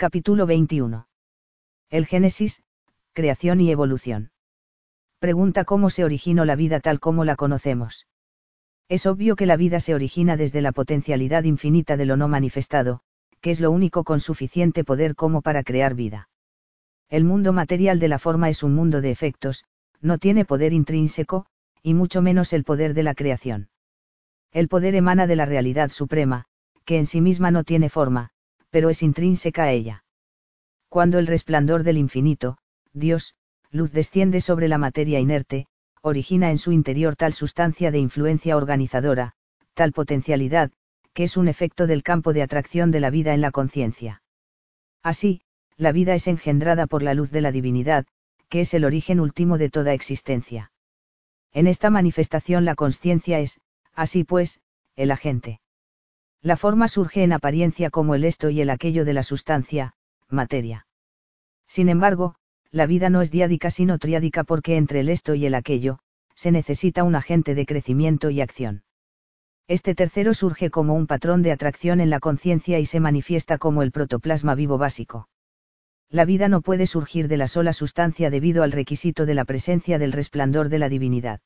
Capítulo 21. El Génesis, creación y evolución. Pregunta cómo se originó la vida tal como la conocemos. Es obvio que la vida se origina desde la potencialidad infinita de lo no manifestado, que es lo único con suficiente poder como para crear vida. El mundo material de la forma es un mundo de efectos, no tiene poder intrínseco, y mucho menos el poder de la creación. El poder emana de la realidad suprema, que en sí misma no tiene forma, pero es intrínseca a ella. Cuando el resplandor del infinito, Dios, luz desciende sobre la materia inerte, origina en su interior tal sustancia de influencia organizadora, tal potencialidad, que es un efecto del campo de atracción de la vida en la conciencia. Así, la vida es engendrada por la luz de la divinidad, que es el origen último de toda existencia. En esta manifestación la conciencia es, así pues, el agente. La forma surge en apariencia como el esto y el aquello de la sustancia, materia. Sin embargo, la vida no es diádica sino triádica porque entre el esto y el aquello, se necesita un agente de crecimiento y acción. Este tercero surge como un patrón de atracción en la conciencia y se manifiesta como el protoplasma vivo básico. La vida no puede surgir de la sola sustancia debido al requisito de la presencia del resplandor de la divinidad.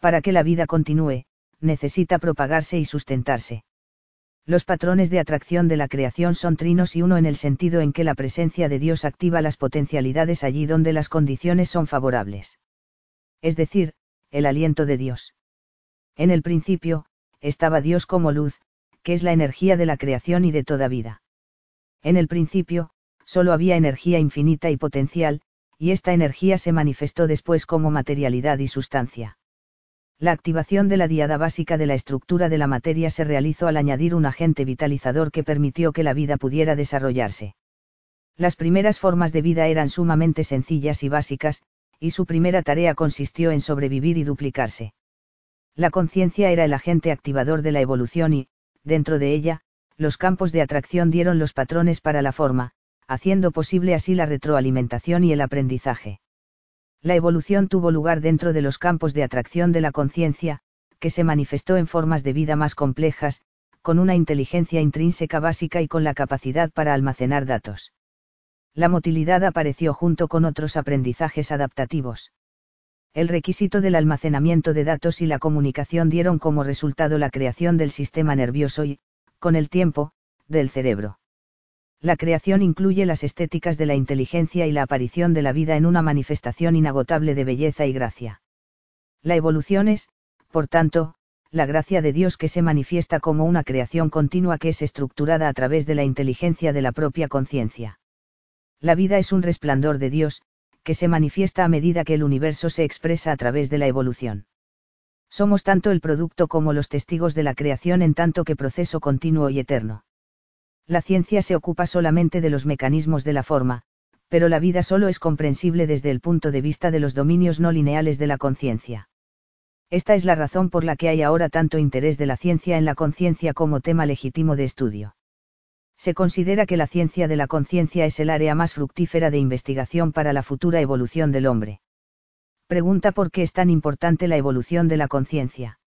Para que la vida continúe, necesita propagarse y sustentarse. Los patrones de atracción de la creación son trinos y uno en el sentido en que la presencia de Dios activa las potencialidades allí donde las condiciones son favorables. Es decir, el aliento de Dios. En el principio, estaba Dios como luz, que es la energía de la creación y de toda vida. En el principio, solo había energía infinita y potencial, y esta energía se manifestó después como materialidad y sustancia. La activación de la diada básica de la estructura de la materia se realizó al añadir un agente vitalizador que permitió que la vida pudiera desarrollarse. Las primeras formas de vida eran sumamente sencillas y básicas, y su primera tarea consistió en sobrevivir y duplicarse. La conciencia era el agente activador de la evolución y, dentro de ella, los campos de atracción dieron los patrones para la forma, haciendo posible así la retroalimentación y el aprendizaje la evolución tuvo lugar dentro de los campos de atracción de la conciencia, que se manifestó en formas de vida más complejas, con una inteligencia intrínseca básica y con la capacidad para almacenar datos. La motilidad apareció junto con otros aprendizajes adaptativos. El requisito del almacenamiento de datos y la comunicación dieron como resultado la creación del sistema nervioso y, con el tiempo, del cerebro. La creación incluye las estéticas de la inteligencia y la aparición de la vida en una manifestación inagotable de belleza y gracia. La evolución es, por tanto, la gracia de Dios que se manifiesta como una creación continua que es estructurada a través de la inteligencia de la propia conciencia. La vida es un resplandor de Dios, que se manifiesta a medida que el universo se expresa a través de la evolución. Somos tanto el producto como los testigos de la creación en tanto que proceso continuo y eterno. La ciencia se ocupa solamente de los mecanismos de la forma, pero la vida solo es comprensible desde el punto de vista de los dominios no lineales de la conciencia. Esta es la razón por la que hay ahora tanto interés de la ciencia en la conciencia como tema legítimo de estudio. Se considera que la ciencia de la conciencia es el área más fructífera de investigación para la futura evolución del hombre. Pregunta por qué es tan importante la evolución de la conciencia.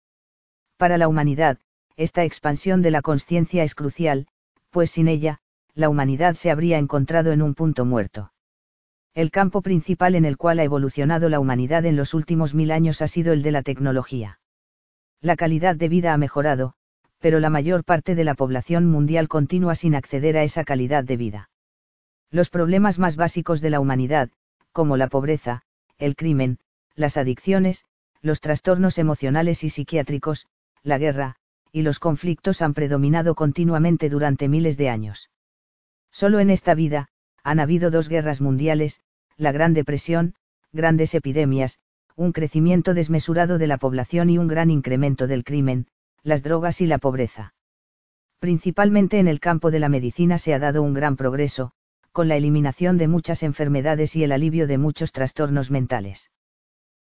Para la humanidad, esta expansión de la conciencia es crucial, pues sin ella, la humanidad se habría encontrado en un punto muerto. El campo principal en el cual ha evolucionado la humanidad en los últimos mil años ha sido el de la tecnología. La calidad de vida ha mejorado, pero la mayor parte de la población mundial continúa sin acceder a esa calidad de vida. Los problemas más básicos de la humanidad, como la pobreza, el crimen, las adicciones, los trastornos emocionales y psiquiátricos, la guerra, y los conflictos han predominado continuamente durante miles de años. Solo en esta vida, han habido dos guerras mundiales, la Gran Depresión, grandes epidemias, un crecimiento desmesurado de la población y un gran incremento del crimen, las drogas y la pobreza. Principalmente en el campo de la medicina se ha dado un gran progreso, con la eliminación de muchas enfermedades y el alivio de muchos trastornos mentales.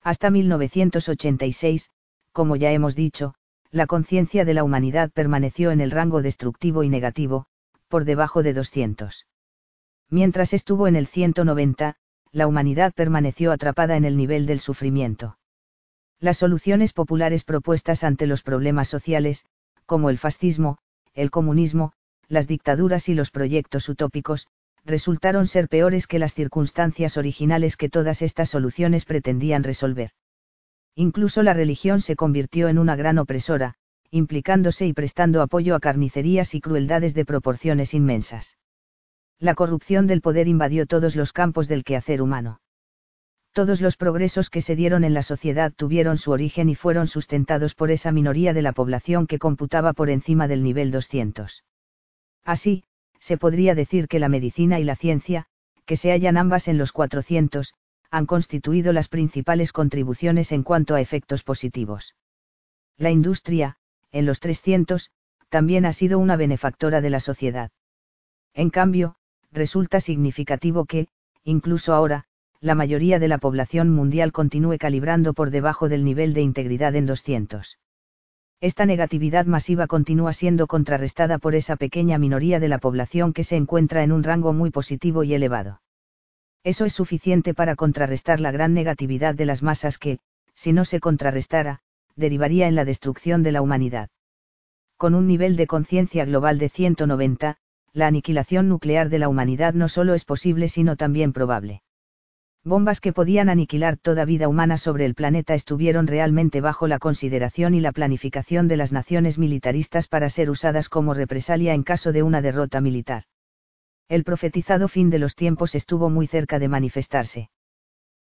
Hasta 1986, como ya hemos dicho, la conciencia de la humanidad permaneció en el rango destructivo y negativo, por debajo de 200. Mientras estuvo en el 190, la humanidad permaneció atrapada en el nivel del sufrimiento. Las soluciones populares propuestas ante los problemas sociales, como el fascismo, el comunismo, las dictaduras y los proyectos utópicos, resultaron ser peores que las circunstancias originales que todas estas soluciones pretendían resolver. Incluso la religión se convirtió en una gran opresora, implicándose y prestando apoyo a carnicerías y crueldades de proporciones inmensas. La corrupción del poder invadió todos los campos del quehacer humano. Todos los progresos que se dieron en la sociedad tuvieron su origen y fueron sustentados por esa minoría de la población que computaba por encima del nivel 200. Así, se podría decir que la medicina y la ciencia, que se hallan ambas en los 400, han constituido las principales contribuciones en cuanto a efectos positivos. La industria, en los 300, también ha sido una benefactora de la sociedad. En cambio, resulta significativo que, incluso ahora, la mayoría de la población mundial continúe calibrando por debajo del nivel de integridad en 200. Esta negatividad masiva continúa siendo contrarrestada por esa pequeña minoría de la población que se encuentra en un rango muy positivo y elevado. Eso es suficiente para contrarrestar la gran negatividad de las masas que, si no se contrarrestara, derivaría en la destrucción de la humanidad. Con un nivel de conciencia global de 190, la aniquilación nuclear de la humanidad no solo es posible sino también probable. Bombas que podían aniquilar toda vida humana sobre el planeta estuvieron realmente bajo la consideración y la planificación de las naciones militaristas para ser usadas como represalia en caso de una derrota militar el profetizado fin de los tiempos estuvo muy cerca de manifestarse.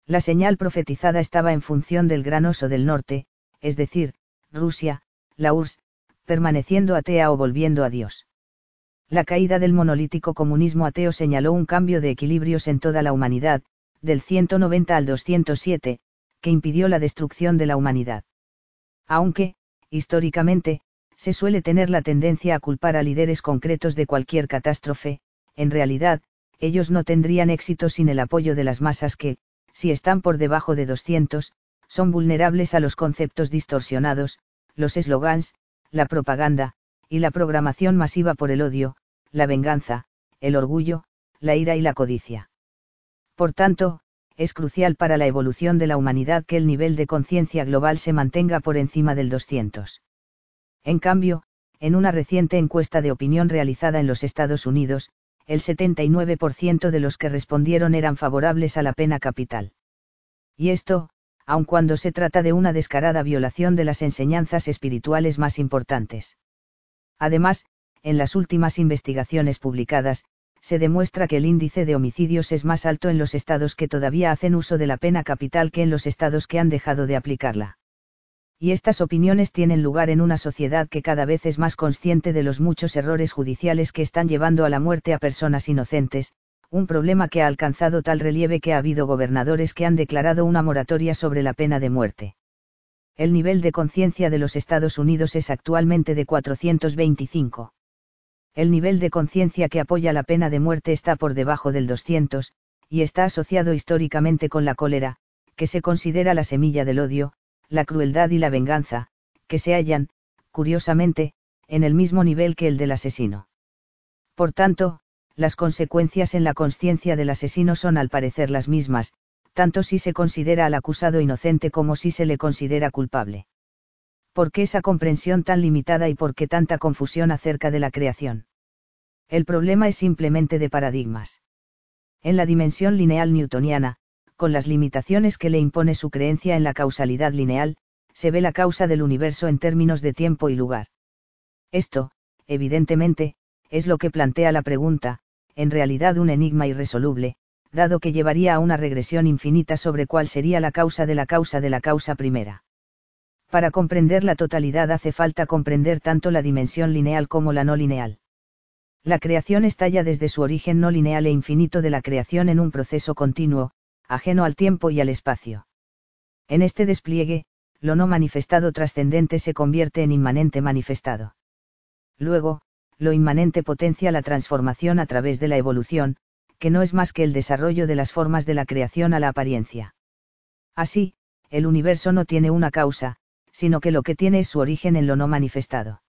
La señal profetizada estaba en función del gran oso del norte, es decir, Rusia, la URSS, permaneciendo atea o volviendo a Dios. La caída del monolítico comunismo ateo señaló un cambio de equilibrios en toda la humanidad, del 190 al 207, que impidió la destrucción de la humanidad. Aunque, históricamente, se suele tener la tendencia a culpar a líderes concretos de cualquier catástrofe, en realidad, ellos no tendrían éxito sin el apoyo de las masas que, si están por debajo de 200, son vulnerables a los conceptos distorsionados, los eslogans, la propaganda, y la programación masiva por el odio, la venganza, el orgullo, la ira y la codicia. Por tanto, es crucial para la evolución de la humanidad que el nivel de conciencia global se mantenga por encima del 200. En cambio, en una reciente encuesta de opinión realizada en los Estados Unidos, el 79% de los que respondieron eran favorables a la pena capital. Y esto, aun cuando se trata de una descarada violación de las enseñanzas espirituales más importantes. Además, en las últimas investigaciones publicadas, se demuestra que el índice de homicidios es más alto en los estados que todavía hacen uso de la pena capital que en los estados que han dejado de aplicarla y estas opiniones tienen lugar en una sociedad que cada vez es más consciente de los muchos errores judiciales que están llevando a la muerte a personas inocentes, un problema que ha alcanzado tal relieve que ha habido gobernadores que han declarado una moratoria sobre la pena de muerte. El nivel de conciencia de los Estados Unidos es actualmente de 425. El nivel de conciencia que apoya la pena de muerte está por debajo del 200, y está asociado históricamente con la cólera, que se considera la semilla del odio, la crueldad y la venganza, que se hallan, curiosamente, en el mismo nivel que el del asesino. Por tanto, las consecuencias en la conciencia del asesino son al parecer las mismas, tanto si se considera al acusado inocente como si se le considera culpable. ¿Por qué esa comprensión tan limitada y por qué tanta confusión acerca de la creación? El problema es simplemente de paradigmas. En la dimensión lineal newtoniana, con las limitaciones que le impone su creencia en la causalidad lineal, se ve la causa del universo en términos de tiempo y lugar. Esto, evidentemente, es lo que plantea la pregunta, en realidad un enigma irresoluble, dado que llevaría a una regresión infinita sobre cuál sería la causa de la causa de la causa primera. Para comprender la totalidad hace falta comprender tanto la dimensión lineal como la no lineal. La creación estalla desde su origen no lineal e infinito de la creación en un proceso continuo, ajeno al tiempo y al espacio. En este despliegue, lo no manifestado trascendente se convierte en inmanente manifestado. Luego, lo inmanente potencia la transformación a través de la evolución, que no es más que el desarrollo de las formas de la creación a la apariencia. Así, el universo no tiene una causa, sino que lo que tiene es su origen en lo no manifestado.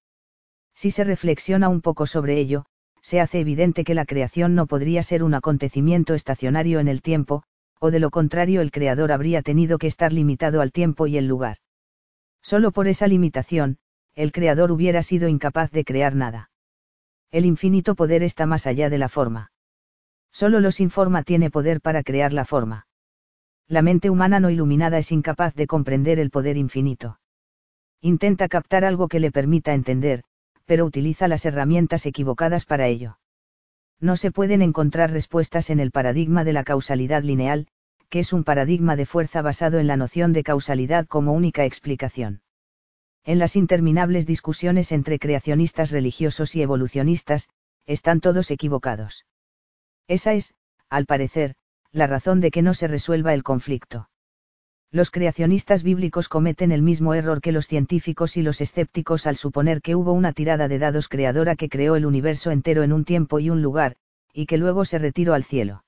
Si se reflexiona un poco sobre ello, se hace evidente que la creación no podría ser un acontecimiento estacionario en el tiempo, o de lo contrario el creador habría tenido que estar limitado al tiempo y el lugar. Solo por esa limitación, el creador hubiera sido incapaz de crear nada. El infinito poder está más allá de la forma. Solo lo sin forma tiene poder para crear la forma. La mente humana no iluminada es incapaz de comprender el poder infinito. Intenta captar algo que le permita entender, pero utiliza las herramientas equivocadas para ello. No se pueden encontrar respuestas en el paradigma de la causalidad lineal, que es un paradigma de fuerza basado en la noción de causalidad como única explicación. En las interminables discusiones entre creacionistas religiosos y evolucionistas, están todos equivocados. Esa es, al parecer, la razón de que no se resuelva el conflicto. Los creacionistas bíblicos cometen el mismo error que los científicos y los escépticos al suponer que hubo una tirada de dados creadora que creó el universo entero en un tiempo y un lugar, y que luego se retiró al cielo.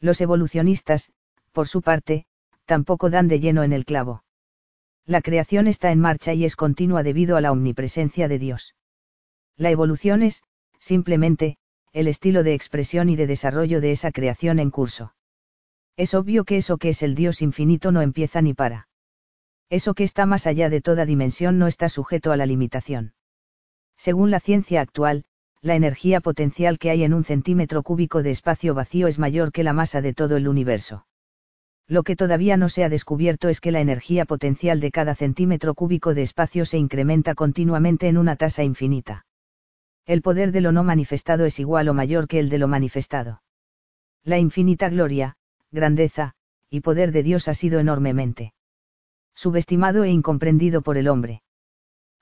Los evolucionistas, por su parte, tampoco dan de lleno en el clavo. La creación está en marcha y es continua debido a la omnipresencia de Dios. La evolución es, simplemente, el estilo de expresión y de desarrollo de esa creación en curso. Es obvio que eso que es el Dios infinito no empieza ni para. Eso que está más allá de toda dimensión no está sujeto a la limitación. Según la ciencia actual, la energía potencial que hay en un centímetro cúbico de espacio vacío es mayor que la masa de todo el universo. Lo que todavía no se ha descubierto es que la energía potencial de cada centímetro cúbico de espacio se incrementa continuamente en una tasa infinita. El poder de lo no manifestado es igual o mayor que el de lo manifestado. La infinita gloria, grandeza, y poder de Dios ha sido enormemente subestimado e incomprendido por el hombre.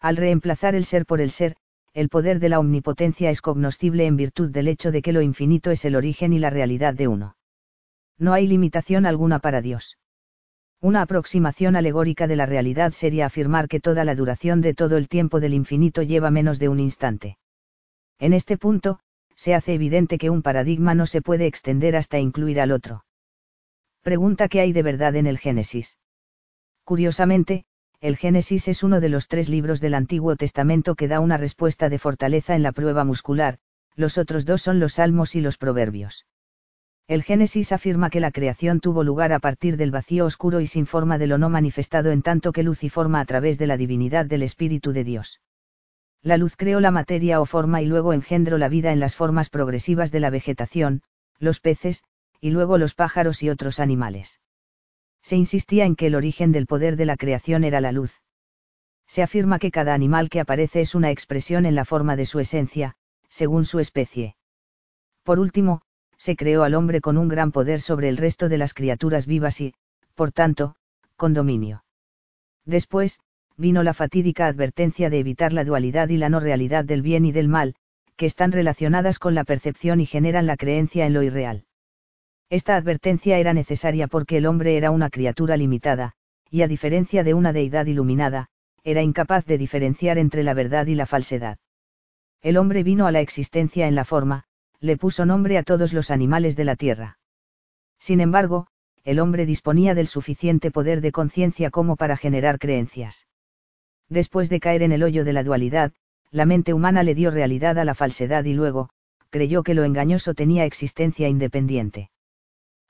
Al reemplazar el ser por el ser, el poder de la omnipotencia es cognoscible en virtud del hecho de que lo infinito es el origen y la realidad de uno. No hay limitación alguna para Dios. Una aproximación alegórica de la realidad sería afirmar que toda la duración de todo el tiempo del infinito lleva menos de un instante. En este punto, se hace evidente que un paradigma no se puede extender hasta incluir al otro. Pregunta qué hay de verdad en el Génesis. Curiosamente, el Génesis es uno de los tres libros del Antiguo Testamento que da una respuesta de fortaleza en la prueba muscular, los otros dos son los Salmos y los Proverbios. El Génesis afirma que la creación tuvo lugar a partir del vacío oscuro y sin forma de lo no manifestado en tanto que luz y forma a través de la divinidad del Espíritu de Dios. La luz creó la materia o forma y luego engendró la vida en las formas progresivas de la vegetación, los peces, y luego los pájaros y otros animales. Se insistía en que el origen del poder de la creación era la luz. Se afirma que cada animal que aparece es una expresión en la forma de su esencia, según su especie. Por último, se creó al hombre con un gran poder sobre el resto de las criaturas vivas y, por tanto, con dominio. Después, vino la fatídica advertencia de evitar la dualidad y la no realidad del bien y del mal, que están relacionadas con la percepción y generan la creencia en lo irreal. Esta advertencia era necesaria porque el hombre era una criatura limitada, y a diferencia de una deidad iluminada, era incapaz de diferenciar entre la verdad y la falsedad. El hombre vino a la existencia en la forma, le puso nombre a todos los animales de la tierra. Sin embargo, el hombre disponía del suficiente poder de conciencia como para generar creencias. Después de caer en el hoyo de la dualidad, la mente humana le dio realidad a la falsedad y luego, creyó que lo engañoso tenía existencia independiente.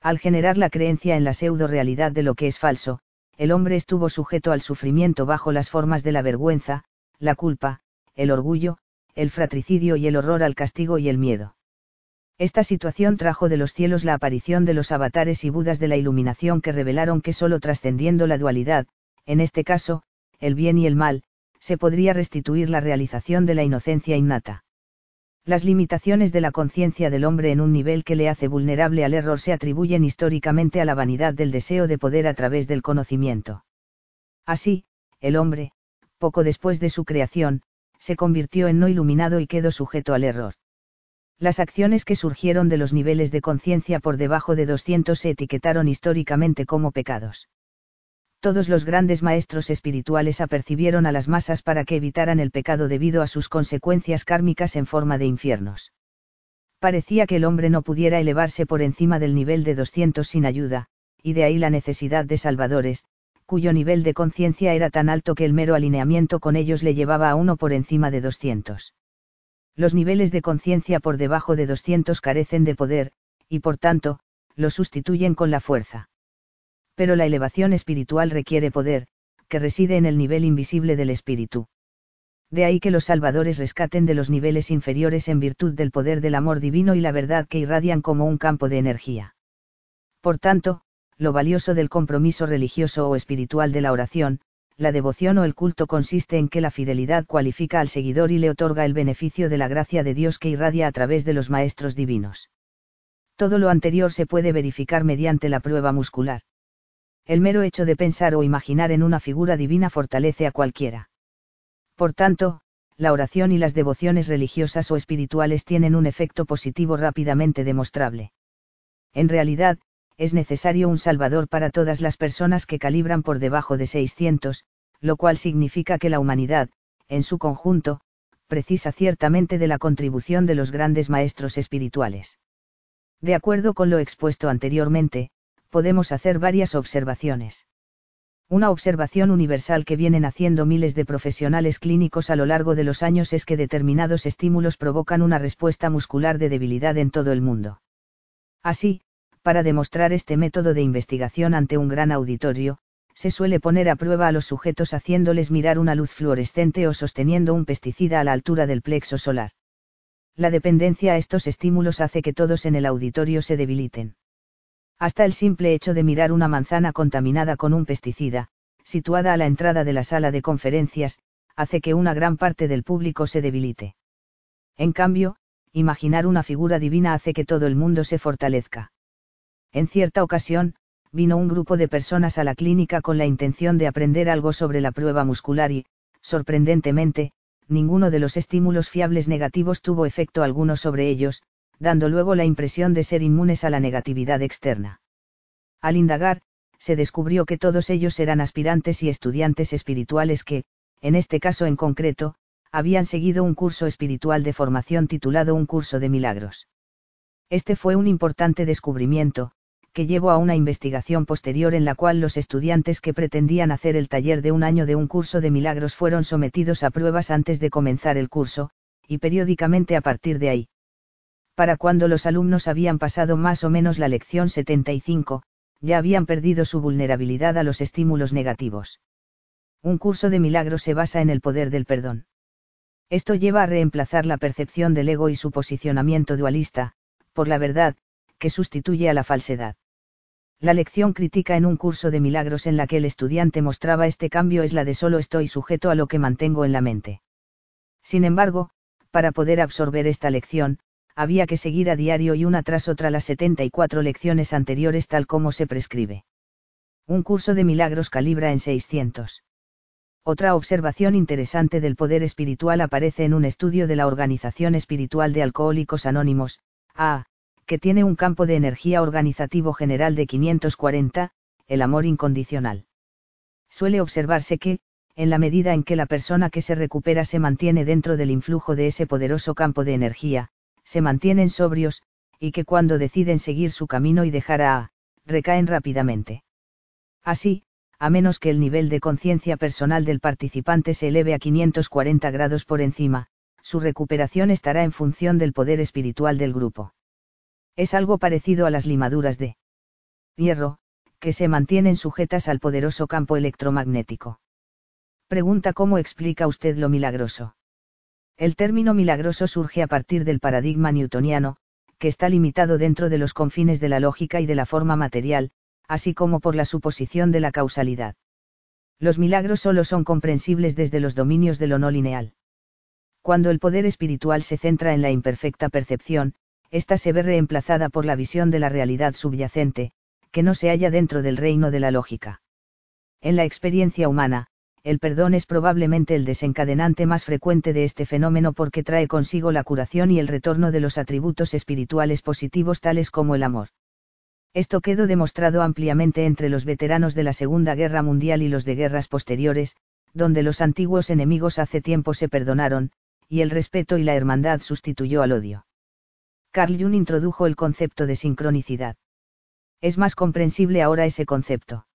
Al generar la creencia en la pseudo-realidad de lo que es falso, el hombre estuvo sujeto al sufrimiento bajo las formas de la vergüenza, la culpa, el orgullo, el fratricidio y el horror al castigo y el miedo. Esta situación trajo de los cielos la aparición de los avatares y budas de la iluminación que revelaron que solo trascendiendo la dualidad, en este caso, el bien y el mal, se podría restituir la realización de la inocencia innata. Las limitaciones de la conciencia del hombre en un nivel que le hace vulnerable al error se atribuyen históricamente a la vanidad del deseo de poder a través del conocimiento. Así, el hombre, poco después de su creación, se convirtió en no iluminado y quedó sujeto al error. Las acciones que surgieron de los niveles de conciencia por debajo de 200 se etiquetaron históricamente como pecados. Todos los grandes maestros espirituales apercibieron a las masas para que evitaran el pecado debido a sus consecuencias kármicas en forma de infiernos. Parecía que el hombre no pudiera elevarse por encima del nivel de 200 sin ayuda, y de ahí la necesidad de salvadores, cuyo nivel de conciencia era tan alto que el mero alineamiento con ellos le llevaba a uno por encima de 200. Los niveles de conciencia por debajo de 200 carecen de poder, y por tanto, lo sustituyen con la fuerza. Pero la elevación espiritual requiere poder, que reside en el nivel invisible del espíritu. De ahí que los salvadores rescaten de los niveles inferiores en virtud del poder del amor divino y la verdad que irradian como un campo de energía. Por tanto, lo valioso del compromiso religioso o espiritual de la oración, la devoción o el culto consiste en que la fidelidad cualifica al seguidor y le otorga el beneficio de la gracia de Dios que irradia a través de los maestros divinos. Todo lo anterior se puede verificar mediante la prueba muscular. El mero hecho de pensar o imaginar en una figura divina fortalece a cualquiera. Por tanto, la oración y las devociones religiosas o espirituales tienen un efecto positivo rápidamente demostrable. En realidad, es necesario un salvador para todas las personas que calibran por debajo de 600, lo cual significa que la humanidad, en su conjunto, precisa ciertamente de la contribución de los grandes maestros espirituales. De acuerdo con lo expuesto anteriormente, podemos hacer varias observaciones. Una observación universal que vienen haciendo miles de profesionales clínicos a lo largo de los años es que determinados estímulos provocan una respuesta muscular de debilidad en todo el mundo. Así, para demostrar este método de investigación ante un gran auditorio, se suele poner a prueba a los sujetos haciéndoles mirar una luz fluorescente o sosteniendo un pesticida a la altura del plexo solar. La dependencia a estos estímulos hace que todos en el auditorio se debiliten. Hasta el simple hecho de mirar una manzana contaminada con un pesticida, situada a la entrada de la sala de conferencias, hace que una gran parte del público se debilite. En cambio, imaginar una figura divina hace que todo el mundo se fortalezca. En cierta ocasión, vino un grupo de personas a la clínica con la intención de aprender algo sobre la prueba muscular y, sorprendentemente, ninguno de los estímulos fiables negativos tuvo efecto alguno sobre ellos, dando luego la impresión de ser inmunes a la negatividad externa. Al indagar, se descubrió que todos ellos eran aspirantes y estudiantes espirituales que, en este caso en concreto, habían seguido un curso espiritual de formación titulado Un curso de milagros. Este fue un importante descubrimiento, que llevó a una investigación posterior en la cual los estudiantes que pretendían hacer el taller de un año de un curso de milagros fueron sometidos a pruebas antes de comenzar el curso, y periódicamente a partir de ahí para cuando los alumnos habían pasado más o menos la lección 75, ya habían perdido su vulnerabilidad a los estímulos negativos. Un curso de milagros se basa en el poder del perdón. Esto lleva a reemplazar la percepción del ego y su posicionamiento dualista, por la verdad, que sustituye a la falsedad. La lección crítica en un curso de milagros en la que el estudiante mostraba este cambio es la de solo estoy sujeto a lo que mantengo en la mente. Sin embargo, para poder absorber esta lección, había que seguir a diario y una tras otra las 74 lecciones anteriores tal como se prescribe. Un curso de milagros calibra en 600. Otra observación interesante del poder espiritual aparece en un estudio de la Organización Espiritual de Alcohólicos Anónimos, A, que tiene un campo de energía organizativo general de 540, el amor incondicional. Suele observarse que, en la medida en que la persona que se recupera se mantiene dentro del influjo de ese poderoso campo de energía, se mantienen sobrios, y que cuando deciden seguir su camino y dejar a recaen rápidamente. Así, a menos que el nivel de conciencia personal del participante se eleve a 540 grados por encima, su recuperación estará en función del poder espiritual del grupo. Es algo parecido a las limaduras de hierro, que se mantienen sujetas al poderoso campo electromagnético. Pregunta cómo explica usted lo milagroso. El término milagroso surge a partir del paradigma newtoniano, que está limitado dentro de los confines de la lógica y de la forma material, así como por la suposición de la causalidad. Los milagros solo son comprensibles desde los dominios de lo no lineal. Cuando el poder espiritual se centra en la imperfecta percepción, ésta se ve reemplazada por la visión de la realidad subyacente, que no se halla dentro del reino de la lógica. En la experiencia humana, el perdón es probablemente el desencadenante más frecuente de este fenómeno porque trae consigo la curación y el retorno de los atributos espirituales positivos tales como el amor. Esto quedó demostrado ampliamente entre los veteranos de la Segunda Guerra Mundial y los de guerras posteriores, donde los antiguos enemigos hace tiempo se perdonaron, y el respeto y la hermandad sustituyó al odio. Carl Jung introdujo el concepto de sincronicidad. Es más comprensible ahora ese concepto.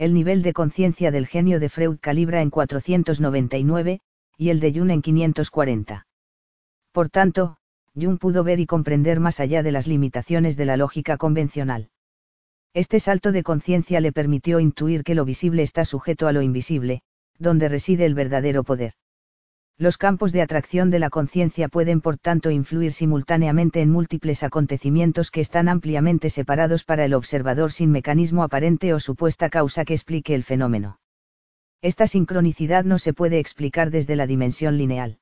El nivel de conciencia del genio de Freud calibra en 499, y el de Jung en 540. Por tanto, Jung pudo ver y comprender más allá de las limitaciones de la lógica convencional. Este salto de conciencia le permitió intuir que lo visible está sujeto a lo invisible, donde reside el verdadero poder. Los campos de atracción de la conciencia pueden por tanto influir simultáneamente en múltiples acontecimientos que están ampliamente separados para el observador sin mecanismo aparente o supuesta causa que explique el fenómeno. Esta sincronicidad no se puede explicar desde la dimensión lineal.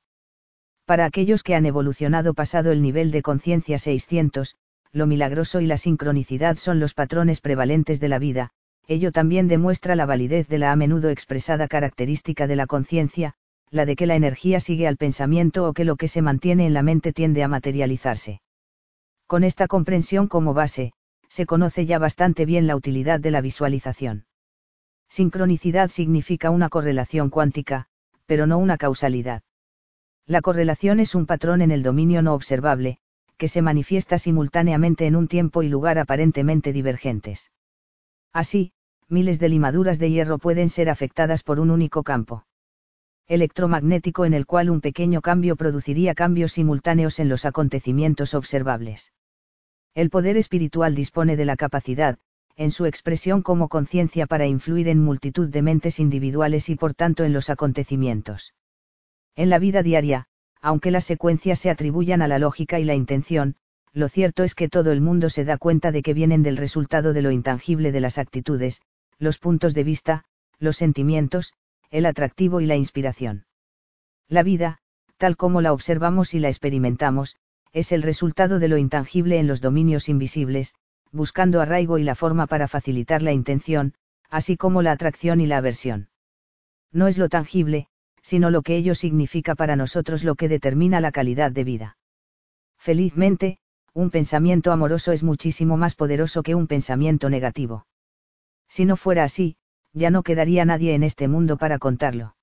Para aquellos que han evolucionado pasado el nivel de conciencia 600, lo milagroso y la sincronicidad son los patrones prevalentes de la vida, ello también demuestra la validez de la a menudo expresada característica de la conciencia, la de que la energía sigue al pensamiento o que lo que se mantiene en la mente tiende a materializarse. Con esta comprensión como base, se conoce ya bastante bien la utilidad de la visualización. Sincronicidad significa una correlación cuántica, pero no una causalidad. La correlación es un patrón en el dominio no observable, que se manifiesta simultáneamente en un tiempo y lugar aparentemente divergentes. Así, miles de limaduras de hierro pueden ser afectadas por un único campo electromagnético en el cual un pequeño cambio produciría cambios simultáneos en los acontecimientos observables. El poder espiritual dispone de la capacidad, en su expresión como conciencia para influir en multitud de mentes individuales y por tanto en los acontecimientos. En la vida diaria, aunque las secuencias se atribuyan a la lógica y la intención, lo cierto es que todo el mundo se da cuenta de que vienen del resultado de lo intangible de las actitudes, los puntos de vista, los sentimientos, el atractivo y la inspiración. La vida, tal como la observamos y la experimentamos, es el resultado de lo intangible en los dominios invisibles, buscando arraigo y la forma para facilitar la intención, así como la atracción y la aversión. No es lo tangible, sino lo que ello significa para nosotros lo que determina la calidad de vida. Felizmente, un pensamiento amoroso es muchísimo más poderoso que un pensamiento negativo. Si no fuera así, ya no quedaría nadie en este mundo para contarlo.